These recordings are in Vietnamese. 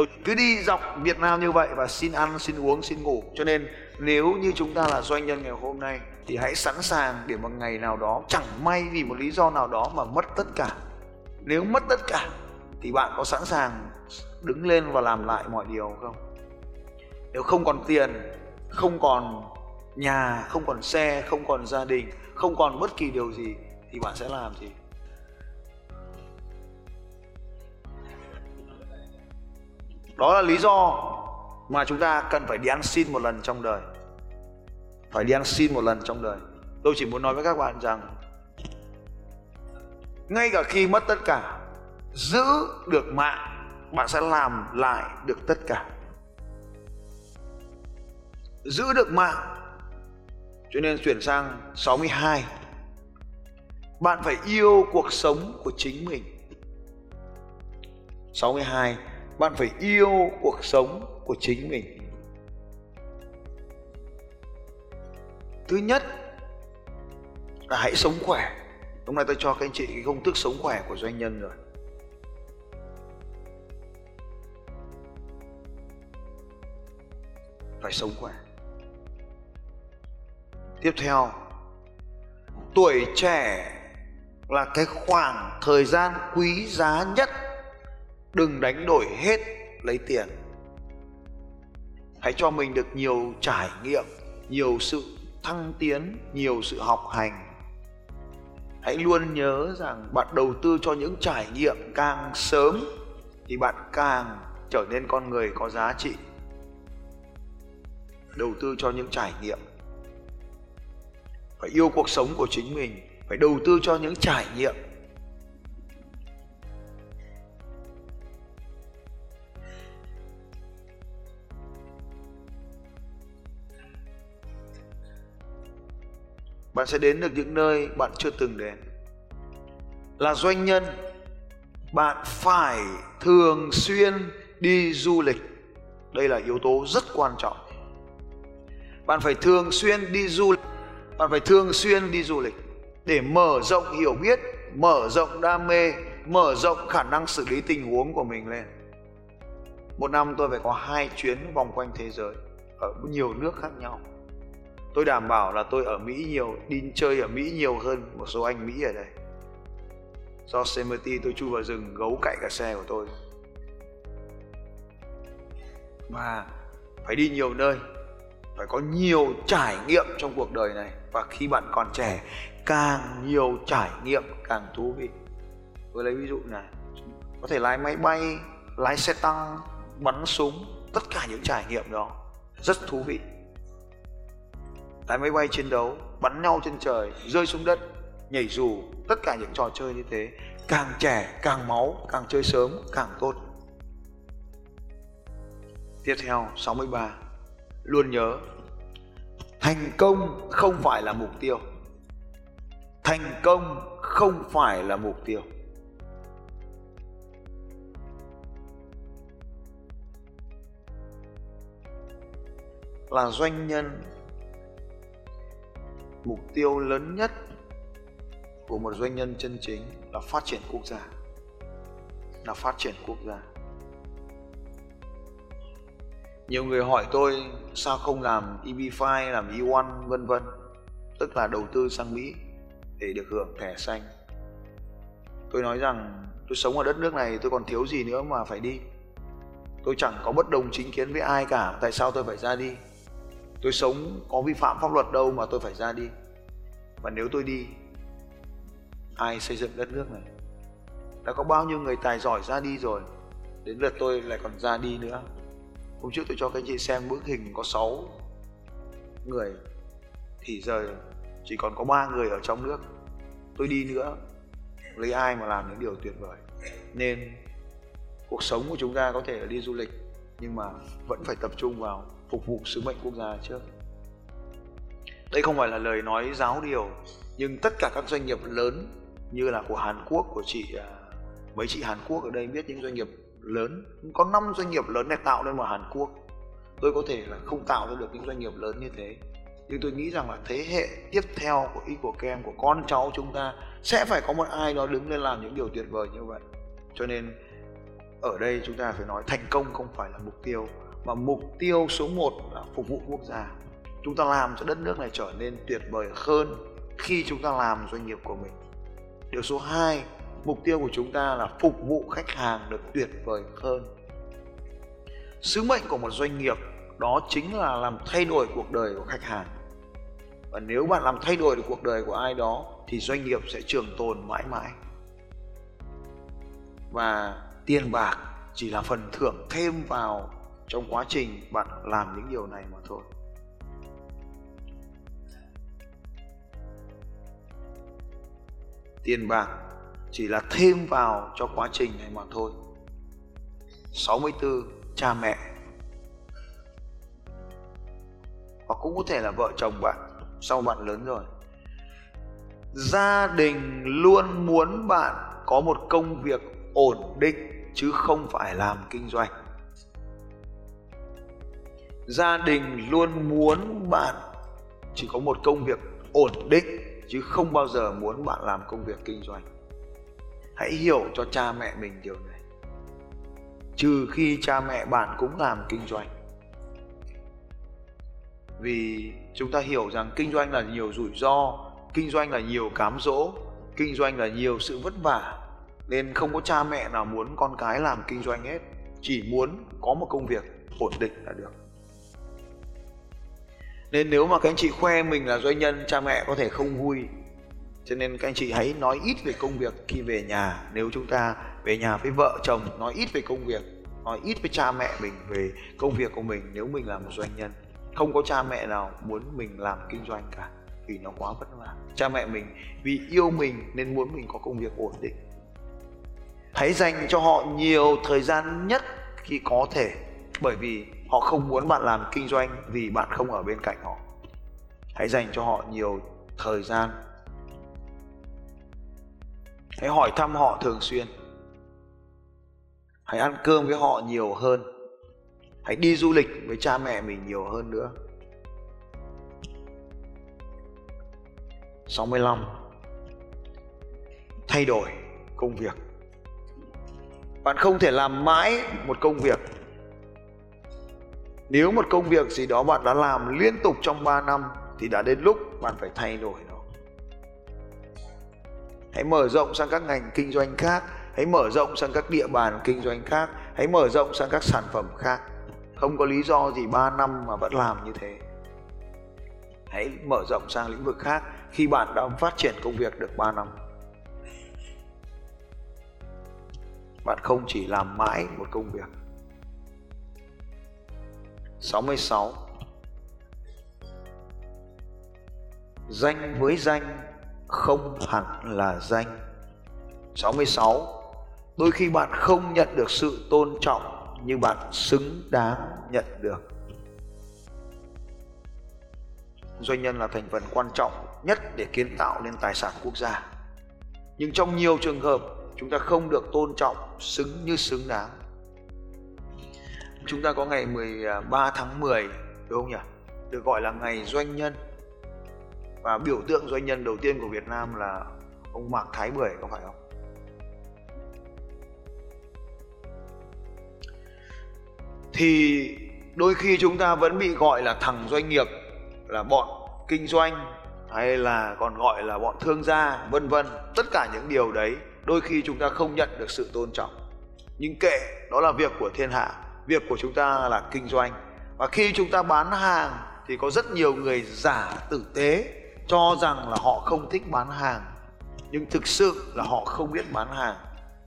tôi cứ đi dọc Việt Nam như vậy và xin ăn, xin uống, xin ngủ. Cho nên nếu như chúng ta là doanh nhân ngày hôm nay thì hãy sẵn sàng để một ngày nào đó chẳng may vì một lý do nào đó mà mất tất cả. Nếu mất tất cả thì bạn có sẵn sàng đứng lên và làm lại mọi điều không? Nếu không còn tiền, không còn nhà, không còn xe, không còn gia đình, không còn bất kỳ điều gì thì bạn sẽ làm gì? Đó là lý do mà chúng ta cần phải đi ăn xin một lần trong đời. Phải đi ăn xin một lần trong đời. Tôi chỉ muốn nói với các bạn rằng, ngay cả khi mất tất cả, giữ được mạng, bạn sẽ làm lại được tất cả. Giữ được mạng, cho nên chuyển sang 62 bạn phải yêu cuộc sống của chính mình. 62 bạn phải yêu cuộc sống của chính mình. Thứ nhất là hãy sống khỏe. Hôm nay tôi cho các anh chị cái công thức sống khỏe của doanh nhân rồi. Phải sống khỏe. Tiếp theo, tuổi trẻ là cái khoảng thời gian quý giá nhất đừng đánh đổi hết lấy tiền. Hãy cho mình được nhiều trải nghiệm, nhiều sự thăng tiến, nhiều sự học hành. Hãy luôn nhớ rằng bạn đầu tư cho những trải nghiệm càng sớm thì bạn càng trở nên con người có giá trị. Đầu tư cho những trải nghiệm. Phải yêu cuộc sống của chính mình, phải đầu tư cho những trải nghiệm. Bạn sẽ đến được những nơi bạn chưa từng đến. Là doanh nhân, bạn phải thường xuyên đi du lịch. Đây là yếu tố rất quan trọng. Bạn phải thường xuyên đi du lịch, bạn phải thường xuyên đi du lịch để mở rộng hiểu biết, mở rộng đam mê, mở rộng khả năng xử lý tình huống của mình lên. Một năm tôi phải có hai chuyến vòng quanh thế giới, ở nhiều nước khác nhau tôi đảm bảo là tôi ở mỹ nhiều, đi chơi ở mỹ nhiều hơn một số anh mỹ ở đây. Do Yosemite tôi chui vào rừng gấu cạy cả xe của tôi. Và phải đi nhiều nơi, phải có nhiều trải nghiệm trong cuộc đời này. Và khi bạn còn trẻ, càng nhiều trải nghiệm càng thú vị. Tôi lấy ví dụ này, có thể lái máy bay, lái xe tăng, bắn súng, tất cả những trải nghiệm đó rất thú vị lái máy bay chiến đấu, bắn nhau trên trời, rơi xuống đất, nhảy dù, tất cả những trò chơi như thế, càng trẻ càng máu, càng chơi sớm càng tốt. Tiếp theo 63 luôn nhớ, thành công không phải là mục tiêu. Thành công không phải là mục tiêu. Là doanh nhân mục tiêu lớn nhất của một doanh nhân chân chính là phát triển quốc gia. Là phát triển quốc gia. Nhiều người hỏi tôi sao không làm EB5 làm E1 vân vân. Tức là đầu tư sang Mỹ để được hưởng thẻ xanh. Tôi nói rằng, tôi sống ở đất nước này, tôi còn thiếu gì nữa mà phải đi. Tôi chẳng có bất đồng chính kiến với ai cả. Tại sao tôi phải ra đi? Tôi sống có vi phạm pháp luật đâu mà tôi phải ra đi. Và nếu tôi đi, ai xây dựng đất nước này? Đã có bao nhiêu người tài giỏi ra đi rồi, đến lượt tôi lại còn ra đi nữa. Hôm trước tôi cho các anh chị xem bức hình có 6 người, thì giờ chỉ còn có ba người ở trong nước. Tôi đi nữa, lấy ai mà làm những điều tuyệt vời. Nên, cuộc sống của chúng ta có thể là đi du lịch, nhưng mà vẫn phải tập trung vào phục vụ sứ mệnh quốc gia trước. Đây không phải là lời nói giáo điều, nhưng tất cả các doanh nghiệp lớn như là của Hàn Quốc, của chị à, mấy chị Hàn Quốc ở đây biết những doanh nghiệp lớn. Có 5 doanh nghiệp lớn để tạo nên một Hàn Quốc. Tôi có thể là không tạo ra được những doanh nghiệp lớn như thế. Nhưng tôi nghĩ rằng là thế hệ tiếp theo của y của kem của con cháu chúng ta, sẽ phải có một ai đó đứng lên làm những điều tuyệt vời như vậy. Cho nên ở đây chúng ta phải nói thành công không phải là mục tiêu và mục tiêu số 1 là phục vụ quốc gia. Chúng ta làm cho đất nước này trở nên tuyệt vời hơn khi chúng ta làm doanh nghiệp của mình. Điều số 2 mục tiêu của chúng ta là phục vụ khách hàng được tuyệt vời hơn. Sứ mệnh của một doanh nghiệp đó chính là làm thay đổi cuộc đời của khách hàng. Và nếu bạn làm thay đổi được cuộc đời của ai đó, thì doanh nghiệp sẽ trường tồn mãi mãi. Và tiền bạc chỉ là phần thưởng thêm vào trong quá trình bạn làm những điều này mà thôi. Tiền bạc chỉ là thêm vào cho quá trình này mà thôi. 64 cha mẹ. Hoặc cũng có thể là vợ chồng bạn, sau bạn lớn rồi. Gia đình luôn muốn bạn có một công việc ổn định, chứ không phải làm kinh doanh gia đình luôn muốn bạn. Chỉ có một công việc ổn định, chứ không bao giờ muốn bạn làm công việc kinh doanh. Hãy hiểu cho cha mẹ mình điều này. Trừ khi cha mẹ bạn cũng làm kinh doanh. Vì chúng ta hiểu rằng kinh doanh là nhiều rủi ro, kinh doanh là nhiều cám dỗ, kinh doanh là nhiều sự vất vả. Nên không có cha mẹ nào muốn con cái làm kinh doanh hết. Chỉ muốn có một công việc ổn định là được nên nếu mà các anh chị khoe mình là doanh nhân, cha mẹ có thể không vui. Cho nên các anh chị hãy nói ít về công việc khi về nhà. Nếu chúng ta về nhà với vợ chồng, nói ít về công việc, nói ít với cha mẹ mình về công việc của mình. Nếu mình là một doanh nhân, không có cha mẹ nào muốn mình làm kinh doanh cả vì nó quá vất vả. Cha mẹ mình vì yêu mình nên muốn mình có công việc ổn định. Hãy dành cho họ nhiều thời gian nhất khi có thể, bởi vì họ không muốn bạn làm kinh doanh vì bạn không ở bên cạnh họ. Hãy dành cho họ nhiều thời gian. Hãy hỏi thăm họ thường xuyên. Hãy ăn cơm với họ nhiều hơn. Hãy đi du lịch với cha mẹ mình nhiều hơn nữa. 65 thay đổi công việc. Bạn không thể làm mãi một công việc nếu một công việc gì đó bạn đã làm liên tục trong 3 năm thì đã đến lúc bạn phải thay đổi nó. Hãy mở rộng sang các ngành kinh doanh khác, hãy mở rộng sang các địa bàn kinh doanh khác, hãy mở rộng sang các sản phẩm khác. Không có lý do gì 3 năm mà vẫn làm như thế. Hãy mở rộng sang lĩnh vực khác khi bạn đã phát triển công việc được 3 năm. Bạn không chỉ làm mãi một công việc. 66 Danh với danh, không hẳn là danh. 66 Đôi khi bạn không nhận được sự tôn trọng như bạn xứng đáng nhận được. Doanh nhân là thành phần quan trọng nhất để kiến tạo nên tài sản quốc gia. Nhưng trong nhiều trường hợp, chúng ta không được tôn trọng xứng như xứng đáng chúng ta có ngày 13 à, tháng 10 đúng không nhỉ? Được gọi là ngày doanh nhân. Và biểu tượng doanh nhân đầu tiên của Việt Nam là ông Mạc Thái Bưởi, có phải không? Thì đôi khi chúng ta vẫn bị gọi là thằng doanh nghiệp, là bọn kinh doanh, hay là còn gọi là bọn thương gia, vân vân. Tất cả những điều đấy đôi khi chúng ta không nhận được sự tôn trọng. Nhưng kệ, đó là việc của thiên hạ việc của chúng ta là kinh doanh. Và khi chúng ta bán hàng thì có rất nhiều người giả tử tế cho rằng là họ không thích bán hàng. Nhưng thực sự là họ không biết bán hàng.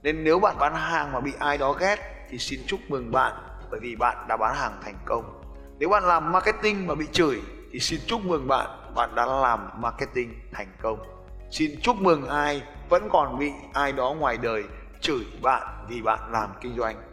Nên nếu bạn bán hàng mà bị ai đó ghét thì xin chúc mừng bạn, bởi vì bạn đã bán hàng thành công. Nếu bạn làm marketing mà bị chửi thì xin chúc mừng bạn bạn đã làm marketing thành công. Xin chúc mừng ai vẫn còn bị ai đó ngoài đời chửi bạn vì bạn làm kinh doanh.